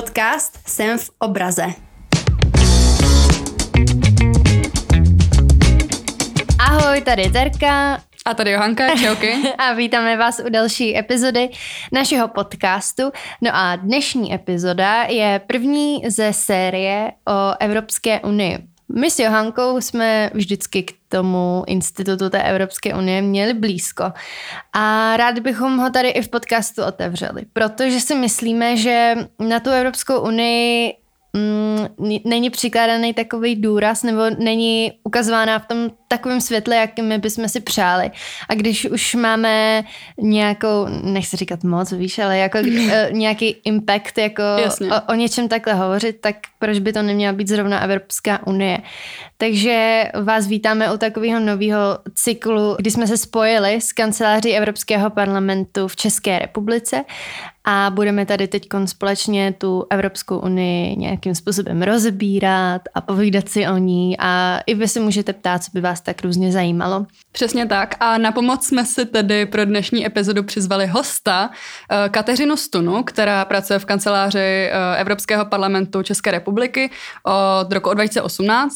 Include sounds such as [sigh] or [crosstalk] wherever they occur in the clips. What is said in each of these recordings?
Podcast Jsem v obraze. Ahoj, tady Terka. A tady Johanka, čauky. [laughs] a vítáme vás u další epizody našeho podcastu. No a dnešní epizoda je první ze série o Evropské unii. My s Johankou jsme vždycky k tomu institutu té Evropské unie měli blízko. A rádi bychom ho tady i v podcastu otevřeli, protože si myslíme, že na tu Evropskou unii mm, není přikládaný takový důraz nebo není ukazována v tom takovém světle, jakým my bychom si přáli. A když už máme nějakou, nechci říkat moc, víš, ale jako uh, [laughs] nějaký impact, jako o, o něčem takhle hovořit, tak proč by to neměla být zrovna Evropská unie. Takže vás vítáme u takového nového cyklu, kdy jsme se spojili s kanceláří Evropského parlamentu v České republice a budeme tady teď společně tu Evropskou unii nějakým způsobem rozbírat a povídat si o ní a i vy se můžete ptát, co by vás tak různě zajímalo. Přesně tak a na pomoc jsme si tedy pro dnešní epizodu přizvali hosta eh, Kateřinu Stunu, která pracuje v kanceláři eh, Evropského parlamentu České republiky od roku 2018.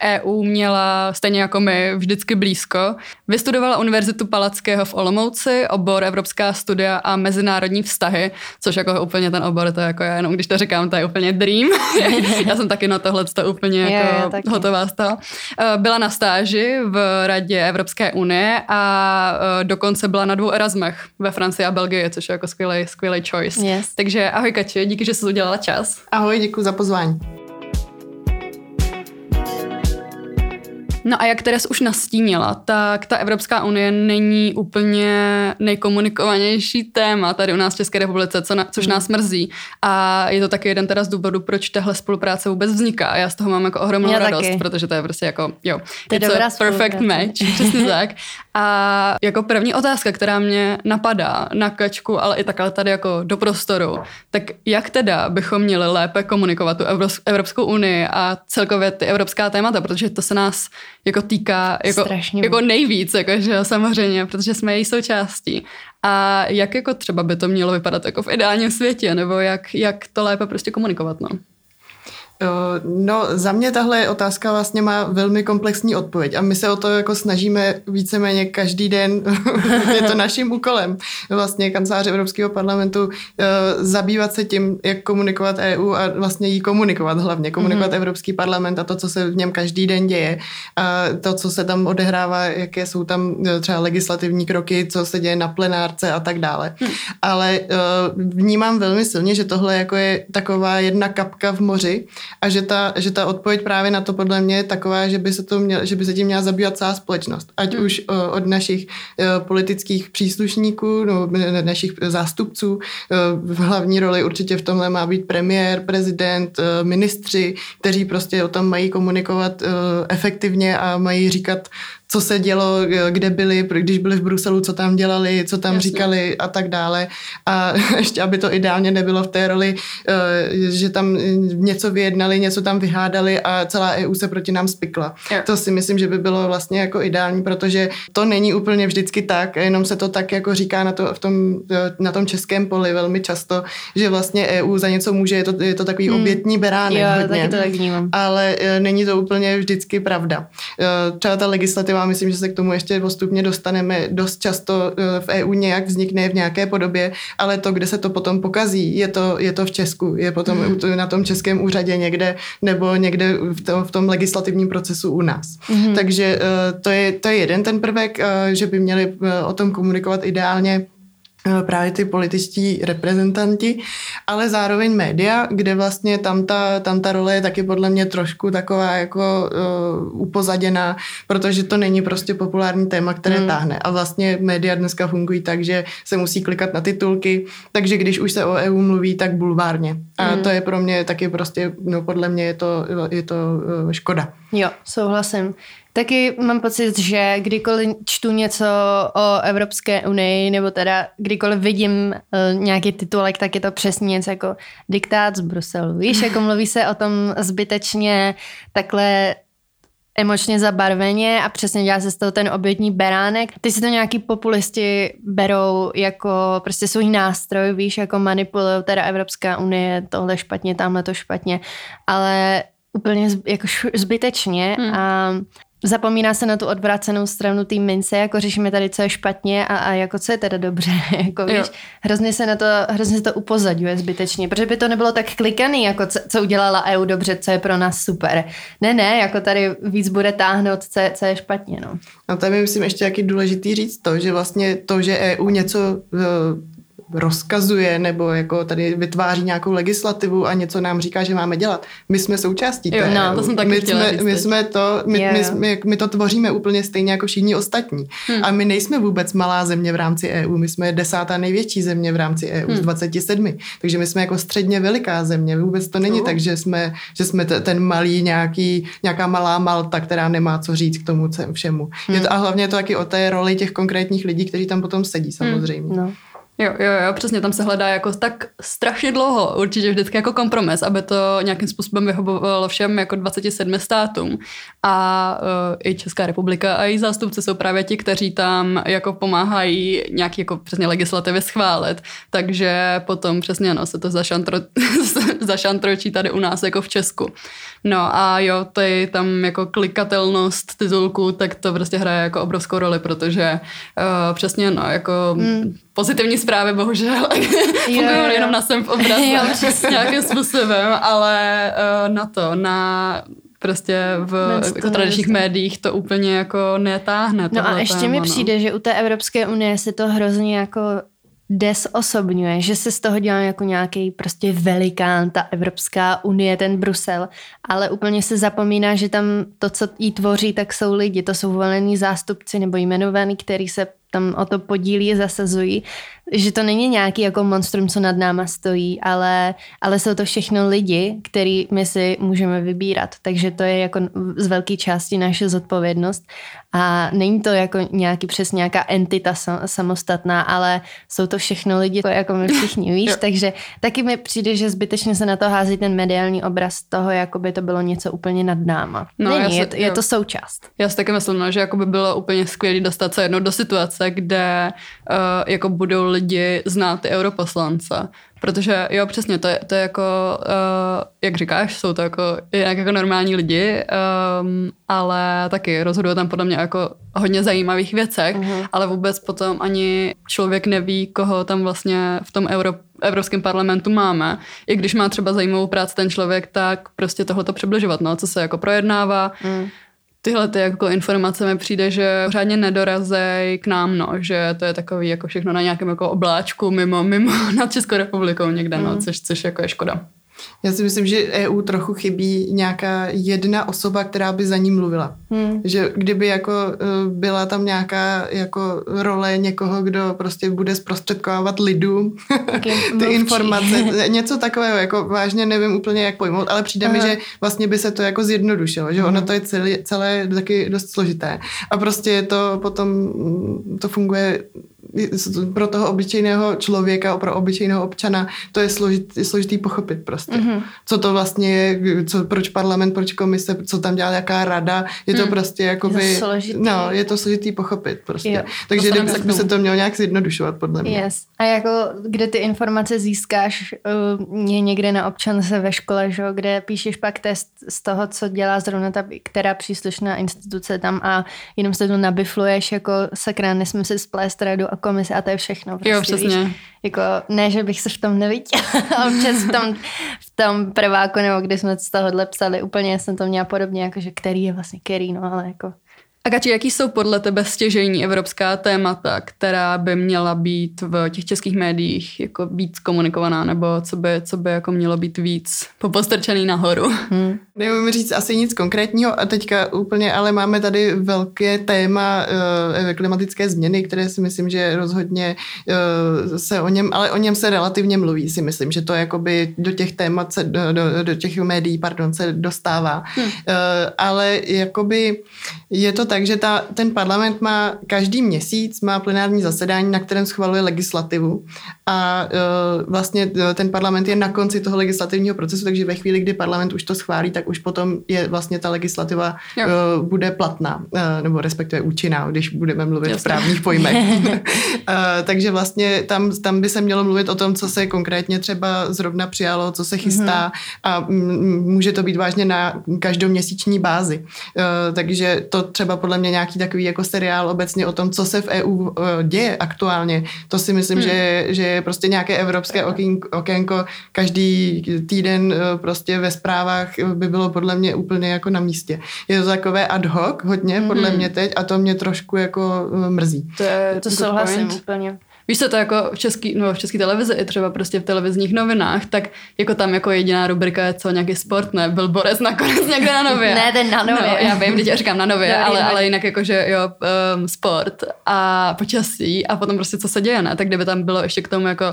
Eh, k EU měla stejně jako my vždycky blízko. Vystudovala Univerzitu Palackého v Olomouci, obor Evropská studia a mezinárodní vztahy, což jako úplně ten obor, to je jako já jenom když to říkám, to je úplně dream. [laughs] já jsem taky na tohle to úplně jako je, hotová z toho. Byla na stáži v radě Evropské unie a uh, dokonce byla na dvou Erasmech ve Francii a Belgii, což je jako skvělý, skvělý choice. Yes. Takže ahoj Kači, díky, že jsi udělala čas. Ahoj, děkuji za pozvání. No a jak Teres už nastínila, tak ta Evropská unie není úplně nejkomunikovanější téma tady u nás v České republice, co na, což mm. nás mrzí. A je to taky jeden teda z důvodů, proč tahle spolupráce vůbec vzniká. A já z toho mám jako ohromnou já radost, taky. protože to je prostě jako, jo, to je dobrá perfect match, přesně tak. A jako první otázka, která mě napadá na kačku, ale i takhle tady jako do prostoru, tak jak teda bychom měli lépe komunikovat tu Evropskou unii a celkově ty evropská témata, protože to se nás jako týká jako, jako nejvíc, jakože samozřejmě, protože jsme její součástí. A jak jako třeba by to mělo vypadat jako v ideálním světě, nebo jak, jak to lépe prostě komunikovat, no? No, za mě tahle otázka vlastně má velmi komplexní odpověď a my se o to jako snažíme víceméně každý den, [laughs] je to naším úkolem, vlastně kanceláře Evropského parlamentu, zabývat se tím, jak komunikovat EU a vlastně jí komunikovat hlavně, komunikovat mm-hmm. Evropský parlament a to, co se v něm každý den děje a to, co se tam odehrává, jaké jsou tam e, třeba legislativní kroky, co se děje na plenárce a tak dále. Mm. Ale vnímám velmi silně, že tohle jako je taková jedna kapka v moři, a že ta, že ta odpověď právě na to podle mě je taková, že by se, to měl, že by se tím měla zabývat celá společnost. Ať hmm. už o, od našich o, politických příslušníků, no, našich zástupců. O, v hlavní roli určitě v tomhle má být premiér, prezident, ministři, kteří prostě o tom mají komunikovat efektivně a mají říkat co se dělo, kde byli, když byli v Bruselu, co tam dělali, co tam Jasně. říkali a tak dále. A [laughs] ještě, aby to ideálně nebylo v té roli, eh, že tam něco vyjednali, něco tam vyhádali a celá EU se proti nám spikla. Jo. To si myslím, že by bylo vlastně jako ideální, protože to není úplně vždycky tak, jenom se to tak jako říká na, to, v tom, na tom českém poli velmi často, že vlastně EU za něco může, je to, je to takový hmm. obětní beránek jo, hodně. Taky to tak vnímám. Ale eh, není to úplně vždycky pravda. Eh, třeba ta legislativa myslím, že se k tomu ještě postupně dostaneme. Dost často eh, v EU nějak vznikne v nějaké podobě, ale to, kde se to potom pokazí, je to, je to v Česku, je potom mm. na tom českém úřadě někde nebo někde v tom, v tom legislativním procesu u nás. Mm. Takže eh, to je, to je jeden ten prvek, eh, že by měli o tom komunikovat ideálně právě ty političtí reprezentanti, ale zároveň média, kde vlastně tam ta, tam ta role je taky podle mě trošku taková jako uh, upozaděná, protože to není prostě populární téma, které hmm. táhne. A vlastně média dneska fungují tak, že se musí klikat na titulky, takže když už se o EU mluví, tak bulvárně. A hmm. to je pro mě taky prostě, no podle mě je to, je to uh, škoda. Jo, souhlasím. Taky mám pocit, že kdykoliv čtu něco o Evropské unii, nebo teda kdykoliv vidím uh, nějaký titulek, tak je to přesně něco jako diktát z Bruselu. Víš, jako [laughs] mluví se o tom zbytečně takhle emočně zabarveně a přesně dělá se z toho ten obětní beránek. Ty si to nějaký populisti berou jako prostě svůj nástroj, víš, jako manipulují teda Evropská unie, tohle špatně, tamhle to špatně, ale úplně jako zbytečně hmm. a zapomíná se na tu odvrácenou stranu té mince, jako řešíme tady, co je špatně a, a jako co je teda dobře. [laughs] jako víš, hrozně se na to, hrozně se to upozadňuje zbytečně, protože by to nebylo tak klikaný, jako co, co udělala EU dobře, co je pro nás super. Ne, ne, jako tady víc bude táhnout, co je, co je špatně. No. A tam je myslím ještě jaký důležitý říct to, že vlastně to, že EU něco rozkazuje nebo jako tady vytváří nějakou legislativu a něco nám říká, že máme dělat. My jsme součástí jo, no, to jsem taky my, jsme, říct my jsme to, my, yeah. my, my, my to tvoříme úplně stejně jako všichni ostatní. Hmm. A my nejsme vůbec malá země v rámci EU, my jsme desátá největší země v rámci EU hmm. z 27. Takže my jsme jako středně veliká země. Vůbec to není uh. tak, že jsme, že jsme t- ten malý nějaký, nějaká malá Malta, která nemá co říct k tomu všemu. Hmm. Je to, a hlavně je to taky o té roli těch konkrétních lidí, kteří tam potom sedí hmm. samozřejmě. Hmm. No. Jo, jo, jo, přesně, tam se hledá jako tak strašně dlouho, určitě vždycky jako kompromis, aby to nějakým způsobem vyhovovalo všem jako 27 státům. A uh, i Česká republika a její zástupci jsou právě ti, kteří tam jako pomáhají nějaký jako přesně legislativy schválit, takže potom přesně no, se to zašantro, [laughs] zašantročí tady u nás jako v Česku. No a jo, tady tam jako klikatelnost titulku, tak to prostě hraje jako obrovskou roli, protože uh, přesně no, jako mm. Pozitivní zprávy bohužel [laughs] fungují jenom na sem v obraze [laughs] nějakým způsobem, ale uh, na to, na prostě v jako tradičních médiích to úplně jako netáhne. No a ještě téma, mi no. přijde, že u té Evropské unie se to hrozně jako desosobňuje, že se z toho dělá jako nějaký prostě velikán, ta Evropská unie, ten Brusel, ale úplně se zapomíná, že tam to, co jí tvoří, tak jsou lidi, to jsou volení zástupci nebo jmenovaní, který se tam o to podílí, zasazují, že to není nějaký jako monstrum, co nad náma stojí, ale, ale jsou to všechno lidi, který my si můžeme vybírat. Takže to je jako z velké části naše zodpovědnost a není to jako nějaký přes nějaká entita samostatná, ale jsou to všechno lidi, jako my všichni, [laughs] víš, takže taky mi přijde, že zbytečně se na to hází ten mediální obraz toho, jako by to bylo něco úplně nad náma. No, není, se, je, je to součást. Já si taky myslím, no, že jako by bylo úplně skvělé dostat se jednou do situace, kde uh, jako budou lidi znát ty europoslance. Protože jo, přesně, to je, to je jako, uh, jak říkáš, jsou to jako, jinak jako normální lidi, um, ale taky rozhodují tam podle mě jako hodně zajímavých věcech, uh-huh. ale vůbec potom ani člověk neví, koho tam vlastně v tom Euro, Evropském parlamentu máme. I když má třeba zajímavou práci ten člověk, tak prostě tohle to přibližovat, no, co se jako projednává. Uh-huh tyhle ty jako informace mi přijde, že pořádně nedorazej k nám, no, že to je takový jako všechno na nějakém jako obláčku mimo, mimo [laughs] nad Českou republikou někde, no, mm. což, což jako je škoda. Já si myslím, že EU trochu chybí nějaká jedna osoba, která by za ní mluvila. Hmm. Že kdyby jako e, byla tam nějaká jako role někoho, kdo prostě bude zprostředkovávat lidu [laughs] ty informace, [laughs] něco takového, jako vážně nevím úplně, jak pojmout, ale přijde Aha. mi, že vlastně by se to jako zjednodušilo, že ono hmm. to je celé, celé taky dost složité. A prostě to potom, to funguje pro toho obyčejného člověka, pro obyčejného občana, to je složitý, složitý pochopit prostě. Mm-hmm. Co to vlastně je, co, proč parlament, proč komise, co tam dělá, jaká rada, je to mm. prostě jakoby... Je to složitý. No, je to složitý pochopit prostě. Jo. Takže by, by se to mělo nějak zjednodušovat, podle mě. Yes. A jako, kde ty informace získáš, uh, je někde na občance ve škole, že, kde píšeš pak test z toho, co dělá zrovna ta, která příslušná instituce tam a jenom se to nabifluješ, jako sakra, nesmím si splést radu a komise a to je všechno. Prostě, jo, přesně. Víš, jako, ne, že bych se v tom neviděla, [laughs] občas v tom, v tom prváku, nebo když jsme z tohohle psali, úplně jsem to měla podobně, jako, že který je vlastně který, no ale jako a Kati, jaký jsou podle tebe stěžení evropská témata, která by měla být v těch českých médiích jako víc komunikovaná, nebo co by, co by jako mělo být víc popostrčený nahoru? Hmm. Nevím říct asi nic konkrétního a teďka úplně, ale máme tady velké téma uh, klimatické změny, které si myslím, že rozhodně uh, se o něm, ale o něm se relativně mluví, si myslím, že to jakoby do těch témat se, do, do, do těch médií, pardon, se dostává. Hmm. Uh, ale jakoby je to tak, že ta, ten parlament má každý měsíc má plenární zasedání, na kterém schvaluje legislativu a uh, vlastně ten parlament je na konci toho legislativního procesu, takže ve chvíli, kdy parlament už to schválí, tak už potom je vlastně ta legislativa uh, bude platná, uh, nebo respektive účinná, když budeme mluvit Jasně. v právních pojmech. uh, [laughs] [laughs] takže vlastně tam, tam by se mělo mluvit o tom, co se konkrétně třeba zrovna přijalo, co se chystá mm-hmm. a m- může to být vážně na každoměsíční bázi. Uh, takže to třeba podle mě nějaký takový jako seriál obecně o tom, co se v EU uh, děje aktuálně, to si myslím, mm. že, že je prostě nějaké evropské okénko každý týden uh, prostě ve zprávách by bylo podle mě úplně jako na místě. Je to takové ad hoc hodně, podle mě teď a to mě trošku jako mrzí. To, je, to souhlasím úplně. Víš co, to jako v český, no v české televizi i třeba prostě v televizních novinách, tak jako tam jako jediná rubrika je co nějaký sport, ne? Byl Borec nakonec někde na nově. [laughs] ne, ten na nově. No, já vím, teď říkám na nově, ale, ale jinak jako, že jo, um, sport a počasí a potom prostě co se děje, ne? Tak kdyby tam bylo ještě k tomu jako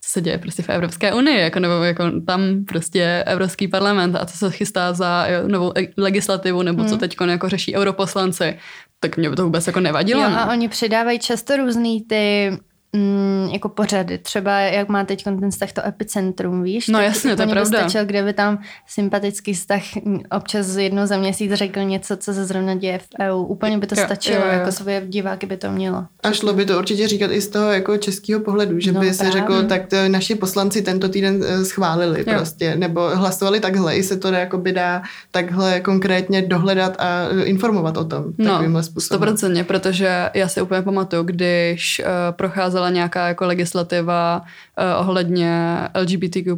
co se děje prostě v Evropské unii, jako, nebo jako tam prostě Evropský parlament a co se chystá za jo, novou legislativu, nebo hmm. co teď jako řeší europoslanci, tak mě by to vůbec jako nevadilo. Jo, a oni přidávají často různý ty mm, jako pořady. Třeba jak má teď ten vztah to epicentrum, víš? No jasně, to je pravda. Stačil, kde by tam sympatický vztah občas jednou za měsíc řekl něco, co se zrovna děje v EU. Úplně by to jo, stačilo, jo, jo. jako svoje diváky by to mělo. A šlo by to určitě říkat i z toho jako českého pohledu, že no, by se řeklo, tak to naši poslanci tento týden eh, schválili jo. prostě, nebo hlasovali takhle, i se to jako by dá takhle konkrétně dohledat a informovat o tom no, takovýmhle způsobem. 100%, protože já si úplně pamatuju, když uh, procházel vycházela nějaká jako legislativa uh, ohledně LGBTQ+,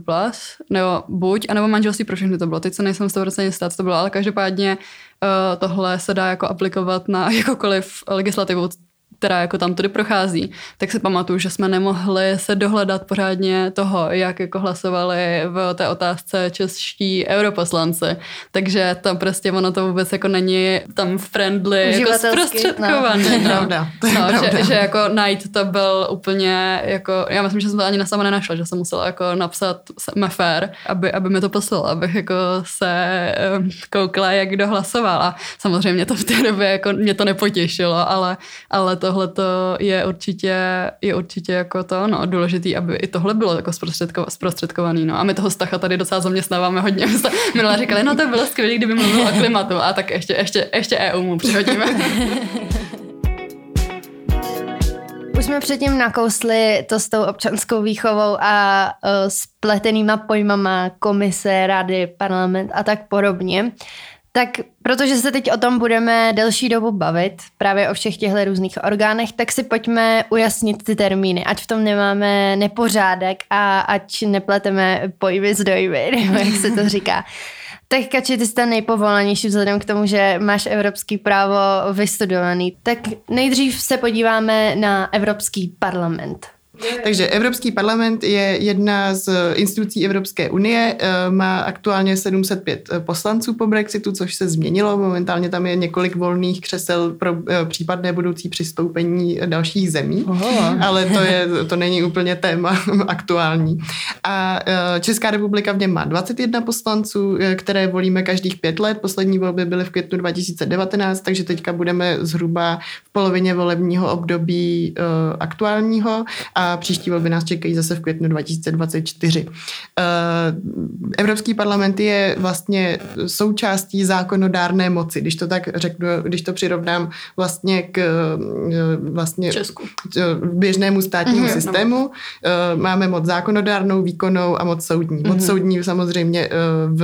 nebo buď, anebo manželství pro všechny to bylo. Teď se nejsem 100% jistá, co to bylo, ale každopádně uh, tohle se dá jako aplikovat na [laughs] jakoukoliv legislativu, která jako tam tudy prochází, tak si pamatuju, že jsme nemohli se dohledat pořádně toho, jak jako hlasovali v té otázce čeští europoslanci. Takže tam prostě ono to vůbec jako není tam friendly, jako zprostředkovaný. No. [laughs] To je no, pravda. Že, že, jako night to byl úplně jako, já myslím, že jsem to ani na sama nenašla, že jsem musela jako napsat mefér, aby, aby mi to poslal, abych jako se um, koukla, jak kdo hlasoval. A samozřejmě to v té době jako mě to nepotěšilo, ale, ale to tohle je určitě, je určitě jako to, no, důležitý, aby i tohle bylo jako zprostředko, zprostředkovaný, no. A my toho Stacha tady docela zaměstnáváme hodně. My jsme říkali, no to bylo skvělé, kdyby mluvil o klimatu, a tak ještě, ještě, ještě EU mu přihodíme. [laughs] Už jsme předtím nakousli to s tou občanskou výchovou a uh, spletenýma pojmama komise, rady, parlament a tak podobně. Tak protože se teď o tom budeme delší dobu bavit, právě o všech těchto různých orgánech, tak si pojďme ujasnit ty termíny, ať v tom nemáme nepořádek a ať nepleteme pojmy s dojmy, [laughs] nebo jak se to říká. Tak Kači, ty jste nejpovolanější vzhledem k tomu, že máš evropský právo vystudovaný. Tak nejdřív se podíváme na Evropský parlament. Takže Evropský parlament je jedna z institucí Evropské unie, eh, má aktuálně 705 eh, poslanců po Brexitu, což se změnilo. Momentálně tam je několik volných křesel pro eh, případné budoucí přistoupení dalších zemí, Oho. ale to, je, to není úplně téma [laughs] aktuální. A Česká republika v něm má 21 poslanců, které volíme každých pět let. Poslední volby byly v květnu 2019, takže teďka budeme zhruba v polovině volebního období aktuálního a příští volby nás čekají zase v květnu 2024. Eh, Evropský parlament je vlastně součástí zákonodárné moci, když to tak řeknu, když to přirovnám vlastně k eh, vlastně Česku. běžnému státnímu mm-hmm, systému. No. Máme moc zákonodárnou, výkonnou a moc soudní. Moc mm-hmm. soudní samozřejmě v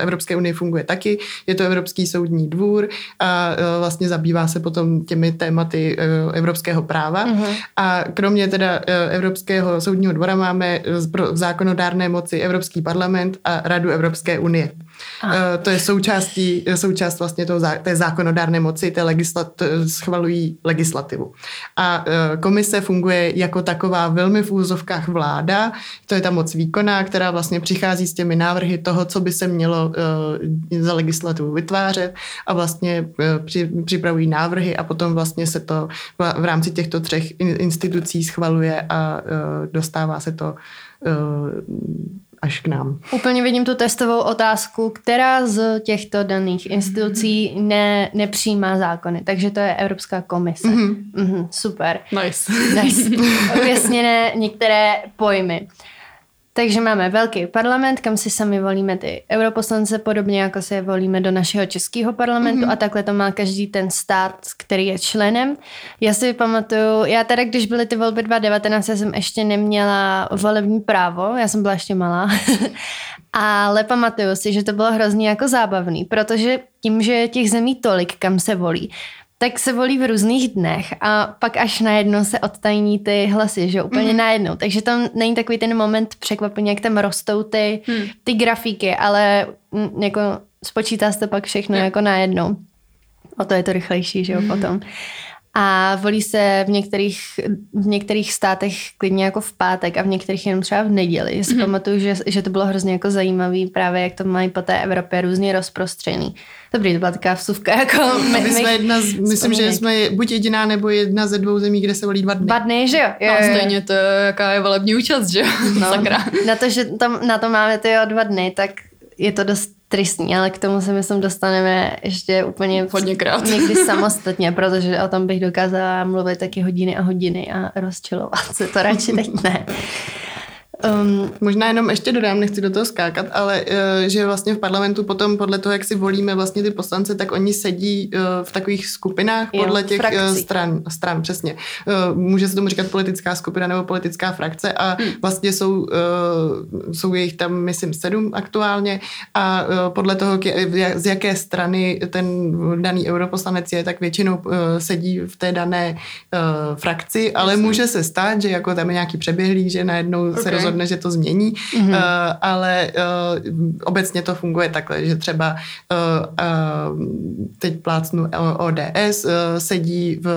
Evropské unii funguje taky. Je to Evropský soudní dvůr a vlastně zabývá se potom těmi tématy evropského práva. Mm-hmm. A kromě teda eh, Evropského soudního dvora máme v zákonodárné moci Evropský parlament a Radu Evropské unie. Eh, to je součástí, součást vlastně toho, té zákonodárné moci, té legislat, schvalují legislativu. A eh, komise funguje jako taková velmi v úzovkách vláda, to je ta moc výkonná, která vlastně přichází s těmi návrhy toho, co by se mělo za legislativu vytvářet. A vlastně připravují návrhy a potom vlastně se to v rámci těchto třech institucí schvaluje a dostává se to až k nám. Úplně vidím tu testovou otázku, která z těchto daných institucí ne, nepřijímá zákony. Takže to je Evropská komise. Mm-hmm. Mm-hmm, super. Nice. nice. [laughs] Objasněné některé pojmy. Takže máme velký parlament, kam si sami volíme ty europoslance, podobně jako se je volíme do našeho českého parlamentu mm-hmm. a takhle to má každý ten stát, který je členem. Já si pamatuju, já teda, když byly ty volby 2019, já jsem ještě neměla volební právo, já jsem byla ještě malá, [laughs] ale pamatuju si, že to bylo hrozně jako zábavný, protože tím, že je těch zemí tolik, kam se volí, tak se volí v různých dnech a pak až najednou se odtajní ty hlasy, že úplně mm. najednou. Takže tam není takový ten moment překvapení, jak tam rostou ty, hmm. ty grafíky, ale m, mm, jako spočítá se pak všechno yeah. jako najednou. O to je to rychlejší, že jo, mm. potom a volí se v některých, v některých státech klidně jako v pátek a v některých jenom třeba v neděli. Já si mm-hmm. pamatuju, že, že to bylo hrozně jako zajímavý právě, jak to mají po té Evropě různě rozprostřený. Dobrý, to byla taková vsuvka. Jako my, my jsme jedna z, myslím, že jsme buď jediná nebo jedna ze dvou zemí, kde se volí dva dny. Dva dny, že jo? jo, no, stejně to, jaká je volební účast, že jo? No, [laughs] Sakra. Na to, že tam, na to máme ty dva dny, tak je to dost tristní, ale k tomu se myslím dostaneme ještě úplně Hodněkrát. někdy [laughs] samostatně, protože o tom bych dokázala mluvit taky hodiny a hodiny a rozčilovat se, to radši teď ne. Um, Možná jenom ještě dodám, nechci do toho skákat, ale uh, že vlastně v parlamentu potom podle toho, jak si volíme vlastně ty poslance, tak oni sedí uh, v takových skupinách podle jo, těch uh, stran, stran, přesně. Uh, může se tomu říkat politická skupina nebo politická frakce a hmm. vlastně jsou, uh, jsou jich tam, myslím, sedm aktuálně a uh, podle toho, z jaké strany ten daný europoslanec je, tak většinou uh, sedí v té dané uh, frakci, ale Jasně. může se stát, že jako tam je nějaký přeběhlý, že najednou okay. se rozhodne rozhodne, že to změní, mm-hmm. uh, ale uh, obecně to funguje takhle, že třeba uh, uh, teď plácnu ODS, uh, sedí v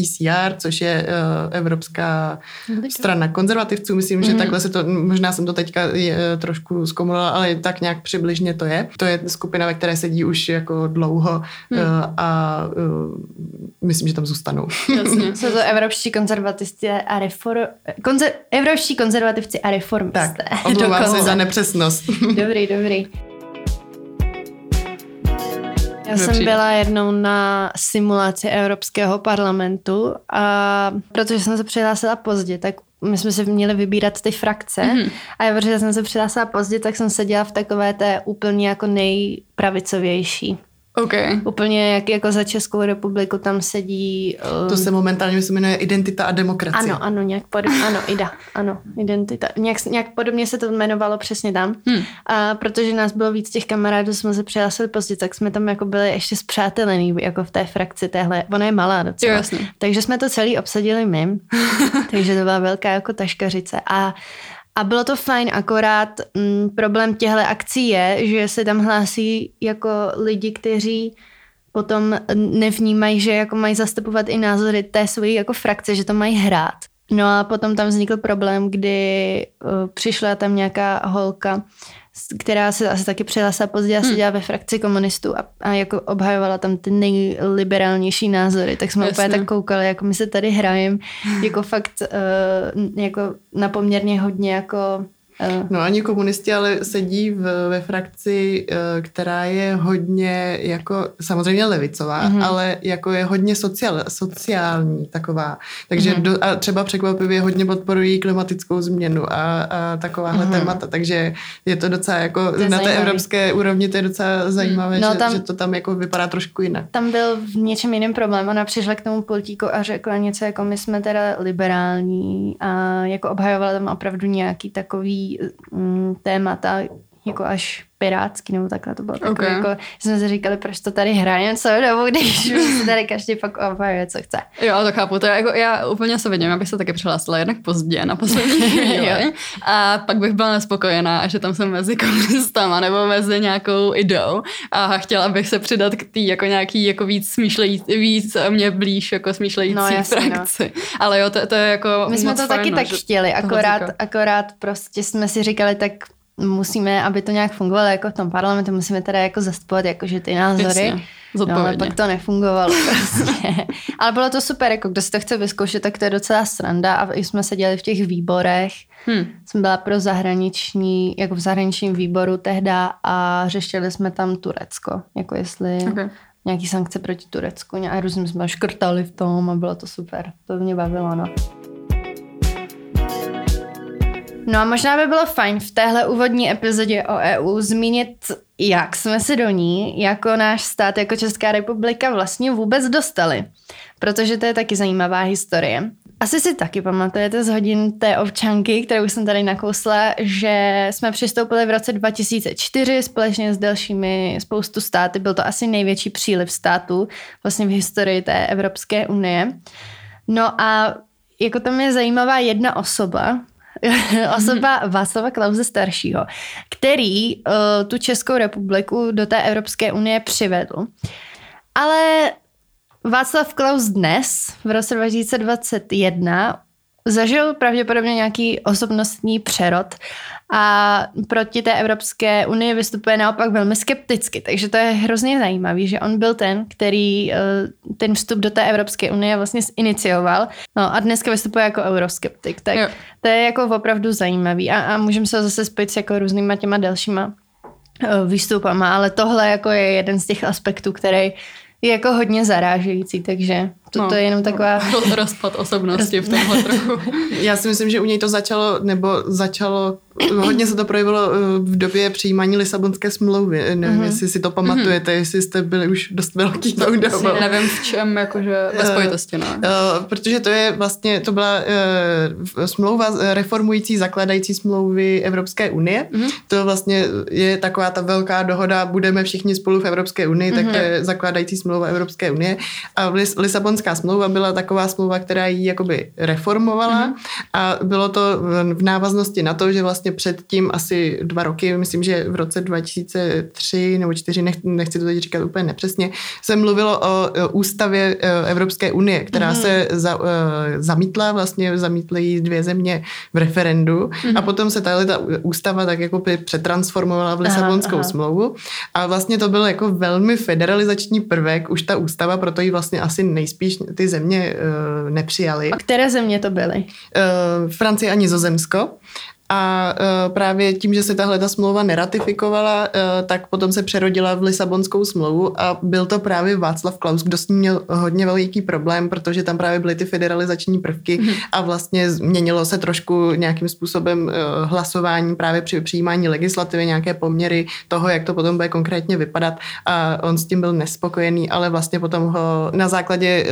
ECR, což je uh, Evropská Liga. strana konzervativců, myslím, mm-hmm. že mhm. takhle se to, možná jsem to teďka je, trošku zkomulovala, ale tak nějak přibližně to je. To je skupina, ve které sedí už jako dlouho mm. uh, a uh, myslím, že tam zůstanou. Jasně. [laughs] Jsou to evropští konzervativci a reform... Konzer... Evropští konzervativci a reformisté. Tak, omlouvám se za nepřesnost. [laughs] dobrý, dobrý. Já jsem byla jednou na simulaci Evropského parlamentu a protože jsem se přihlásila pozdě, tak my jsme si měli vybírat ty frakce mm-hmm. a já, protože jsem se přihlásila pozdě, tak jsem seděla v takové té úplně jako nejpravicovější. Okay. Úplně jak jako za Českou republiku tam sedí... Um... To se momentálně se jmenuje Identita a demokracie. Ano, ano, nějak podobně, ano, IDA, ano, Identita. Nějak, nějak podobně se to jmenovalo přesně tam. Hmm. A protože nás bylo víc těch kamarádů, jsme se přihlásili pozdě, tak jsme tam jako byli ještě zpřátelený jako v té frakci téhle. Ona je malá docela. Jo, Takže jsme to celý obsadili my. [laughs] takže to byla velká jako taškařice. A a bylo to fajn, akorát m, mm, problém těchto akcí je, že se tam hlásí jako lidi, kteří potom nevnímají, že jako mají zastupovat i názory té své jako frakce, že to mají hrát. No a potom tam vznikl problém, kdy uh, přišla tam nějaká holka, která se asi taky přihlásila pozdě a seděla hmm. ve frakci komunistů a, a jako obhajovala tam ty nejliberálnější názory, tak jsme Jasně. úplně tak koukali, jako my se tady hrajeme, jako fakt uh, jako na poměrně hodně jako No ani komunisti ale sedí v, ve frakci, eh, která je hodně jako samozřejmě levicová, mm-hmm. ale jako je hodně sociál, sociální taková. Takže mm-hmm. do, a třeba překvapivě hodně podporují klimatickou změnu a, a takováhle mm-hmm. témata. Takže je to docela jako to na zajímavý. té evropské úrovni to je docela zajímavé, no, že, tam, že to tam jako vypadá trošku jinak. Tam byl v něčem jiném problém. Ona přišla k tomu pultíku a řekla něco jako my jsme teda liberální a jako obhajovala tam opravdu nějaký takový mm, témata jako až pirátský nebo takhle to bylo takové, okay. jako, jsme si říkali, proč to tady hrajeme celou dobu, když [laughs] se tady každý pak obhajuje, co chce. Jo, to chápu, to je jako, já úplně se vidím, abych se taky přihlásila jednak pozdě na poslední [laughs] chvíli a pak bych byla nespokojená, že tam jsem mezi komunistama nebo mezi nějakou ideou a chtěla bych se přidat k tý jako nějaký jako víc smýšlející, víc mě blíž jako smýšlející no, jasně, no. frakci. No. Ale jo, to, to je jako My jsme to fajn, taky no, tak chtěli, akorát, akorát prostě jsme si říkali, tak musíme, aby to nějak fungovalo jako v tom parlamentu, musíme teda jako zastupovat jakože ty názory. Jasně, no, ale pak to nefungovalo prostě. [laughs] ale bylo to super, jako kdo si to chce vyzkoušet, tak to je docela sranda a i jsme seděli v těch výborech. Hmm. Jsem byla pro zahraniční, jako v zahraničním výboru tehda a řešili jsme tam Turecko, jako jestli okay. nějaký sankce proti Turecku a různě jsme škrtali v tom a bylo to super. To mě bavilo, no. No a možná by bylo fajn v téhle úvodní epizodě o EU zmínit, jak jsme se do ní jako náš stát, jako Česká republika vlastně vůbec dostali. Protože to je taky zajímavá historie. Asi si taky pamatujete z hodin té občanky, kterou jsem tady nakousla, že jsme přistoupili v roce 2004 společně s dalšími spoustu státy. Byl to asi největší příliv států vlastně v historii té Evropské unie. No a jako tam je zajímavá jedna osoba, [laughs] osoba Václava Klauze staršího, který uh, tu Českou republiku do té Evropské unie přivedl. Ale Václav Klaus dnes, v roce 2021, zažil pravděpodobně nějaký osobnostní přerod a proti té Evropské unii vystupuje naopak velmi skepticky. Takže to je hrozně zajímavý, že on byl ten, který eh, ten vstup do té Evropské unie vlastně inicioval no a dneska vystupuje jako euroskeptik. Tak jo. to je jako opravdu zajímavý a, a můžeme se zase spojit s jako různýma těma dalšíma eh, výstupama, ale tohle jako je jeden z těch aspektů, který je jako hodně zarážející, takže to, no, to je jenom taková... No, rozpad osobnosti v tomhle [laughs] trochu. Já si myslím, že u něj to začalo, nebo začalo, hodně se to projevilo eh, v době přijímání Lisabonské smlouvy. Nevím, mm-hmm. jestli si to pamatujete, mm-hmm. jestli jste byli už dost velký tou dobou. Nevím v čem, jakože ve eh, spojitosti, no. Uh, protože to je vlastně, to byla uh, smlouva reformující zakládající smlouvy Evropské unie. Mm-hmm. To vlastně je taková ta velká dohoda, budeme všichni spolu v Evropské unii, mm-hmm. tak to je zakládající smlouva Evropské unie. A Lisabonská Lisabonská smlouva byla taková smlouva, která ji jakoby reformovala mm-hmm. a bylo to v návaznosti na to, že vlastně předtím asi dva roky, myslím, že v roce 2003 nebo 4, nech, nechci to teď říkat úplně nepřesně, se mluvilo o ústavě e, Evropské unie, která mm-hmm. se za, uh, zamítla, vlastně zamítly jí dvě země v referendu mm-hmm. a potom se tahle ta ústava tak jako přetransformovala v Lisabonskou aha, aha. smlouvu a vlastně to byl jako velmi federalizační prvek, už ta ústava, proto ji vlastně asi nejspíš spíš ty země uh, nepřijaly. A které země to byly? Uh, Francie a Nizozemsko. A uh, právě tím, že se tahle ta smlouva neratifikovala, uh, tak potom se přerodila v Lisabonskou smlouvu a byl to právě Václav Klaus, kdo s ním měl hodně veliký problém, protože tam právě byly ty federalizační prvky mm-hmm. a vlastně změnilo se trošku nějakým způsobem uh, hlasování právě při přijímání legislativy, nějaké poměry toho, jak to potom bude konkrétně vypadat a on s tím byl nespokojený, ale vlastně potom ho na základě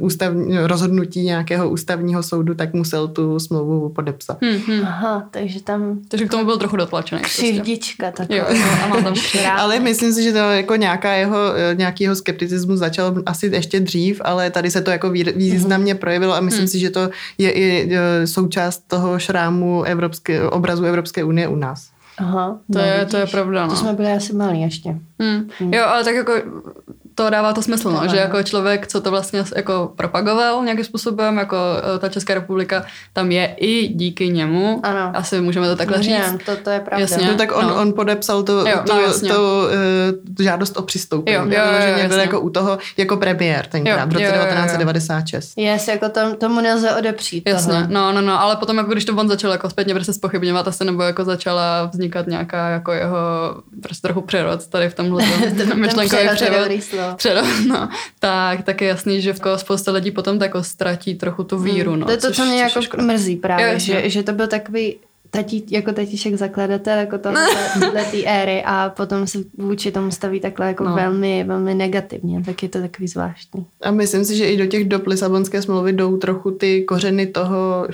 ústavní, rozhodnutí nějakého ústavního soudu tak musel tu smlouvu podepsat. Mm-hmm. Aha, takže tam... Takže k tomu byl trochu dotlačený. Prostě. Křivdička prostě. taková. Jo, a má tam [laughs] ale myslím si, že to jako nějaká jeho, nějaký jeho skepticismus začal asi ještě dřív, ale tady se to jako významně projevilo a myslím hmm. si, že to je i e, součást toho šrámu Evropské, obrazu Evropské unie u nás. Aha, to, no, je, to je pravda. No. To jsme byli asi malí ještě. Hmm. Hmm. Jo, ale tak jako to dává to smysl, no, že jako člověk, co to vlastně jako propagoval nějakým způsobem, jako eh, ta Česká republika tam je i díky němu. Ano. Asi můžeme to takhle říct. To, to je pravda. Jasně. No, tak on, no. on podepsal tu, jo, tu, no, tu uh, žádost o přistoupení. Jo, jo, jo, jo, byl jako u toho jako premiér tenkrát v roce 1996. Yes, jako to, tomu nelze odepřít. Jasně, toho. no, no, no, ale potom jako když to on začal jako zpětně prostě spochybňovat asi, nebo jako začala vznikat nějaká jako jeho prostě trochu přerod tady v tomhle [laughs] myšlenkový přerod přerod, [laughs] no, tak, tak je jasný, že jako spousta lidí potom jako ztratí trochu tu víru. Hmm. No, to je to, co mě jako mrzí právě, jo, že, že to byl takový tatí, jako tatíšek zakladatel jako tohle té éry a potom se vůči tomu staví takhle jako no. velmi, velmi negativně, tak je to takový zvláštní. A myslím si, že i do těch dob Lisabonské smlouvy jdou trochu ty kořeny toho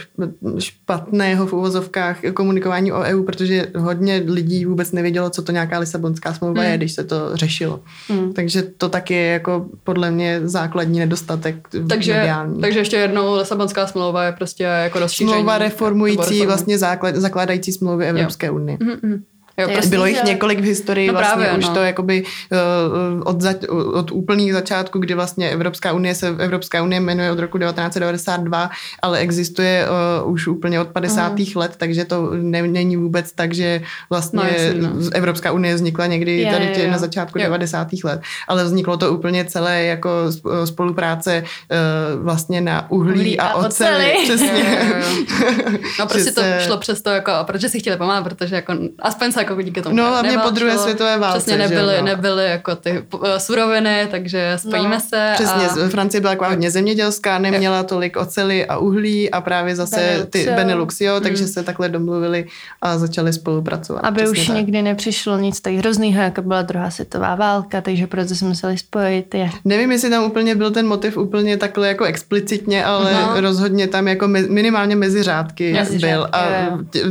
špatného v uvozovkách komunikování o EU, protože hodně lidí vůbec nevědělo, co to nějaká Lisabonská smlouva hmm. je, když se to řešilo. Hmm. Takže to taky je jako podle mě základní nedostatek takže, mediální. Takže ještě jednou Lisabonská smlouva je prostě jako rozšíření. Smlouva reformující vlastně základ, zakládající smlouvy Evropské jo. unie. Mm-hmm. Jo, je prostě Bylo jich že- několik v historii, No vlastně právě, už no. to jakoby uh, od, za, od úplných začátku, kdy vlastně Evropská unie se Evropská unie jmenuje od roku 1992, ale existuje uh, už úplně od 50. Mhm. let, takže to ne, není vůbec tak, že vlastně No, jasně, no. Evropská unie vznikla někdy Je, tady je, tě, jo. na začátku Jo. 90. let, ale vzniklo to úplně celé jako sp- spolupráce uh, vlastně na uhlí, Uhlí a, a oceli. oceli. Přesně. Jo, jo, jo. No prostě to šlo přes to, jako, protože si chtěli pomáhat, protože jako, aspoň se jako díky tomu No, hlavně po druhé světové válce, Přesně že jo, nebyly, no. nebyly jako ty uh, suroviny, takže spojíme No, se. Přesně, a... Francie byla taková hodně zemědělská, neměla tolik ocely a uhlí a právě zase Benelux, ty. Benelux, jo, Hmm. takže se takhle domluvili a začali spolupracovat. Aby už tak. nikdy nepřišlo nic tak hroznýho, jako byla druhá světová válka, takže proto se museli spojit. Je. Nevím, jestli tam úplně byl ten motiv úplně takhle jako explicitně, ale No. rozhodně tam jako minimálně mezi řádky Mezi byl. řádky, A tě-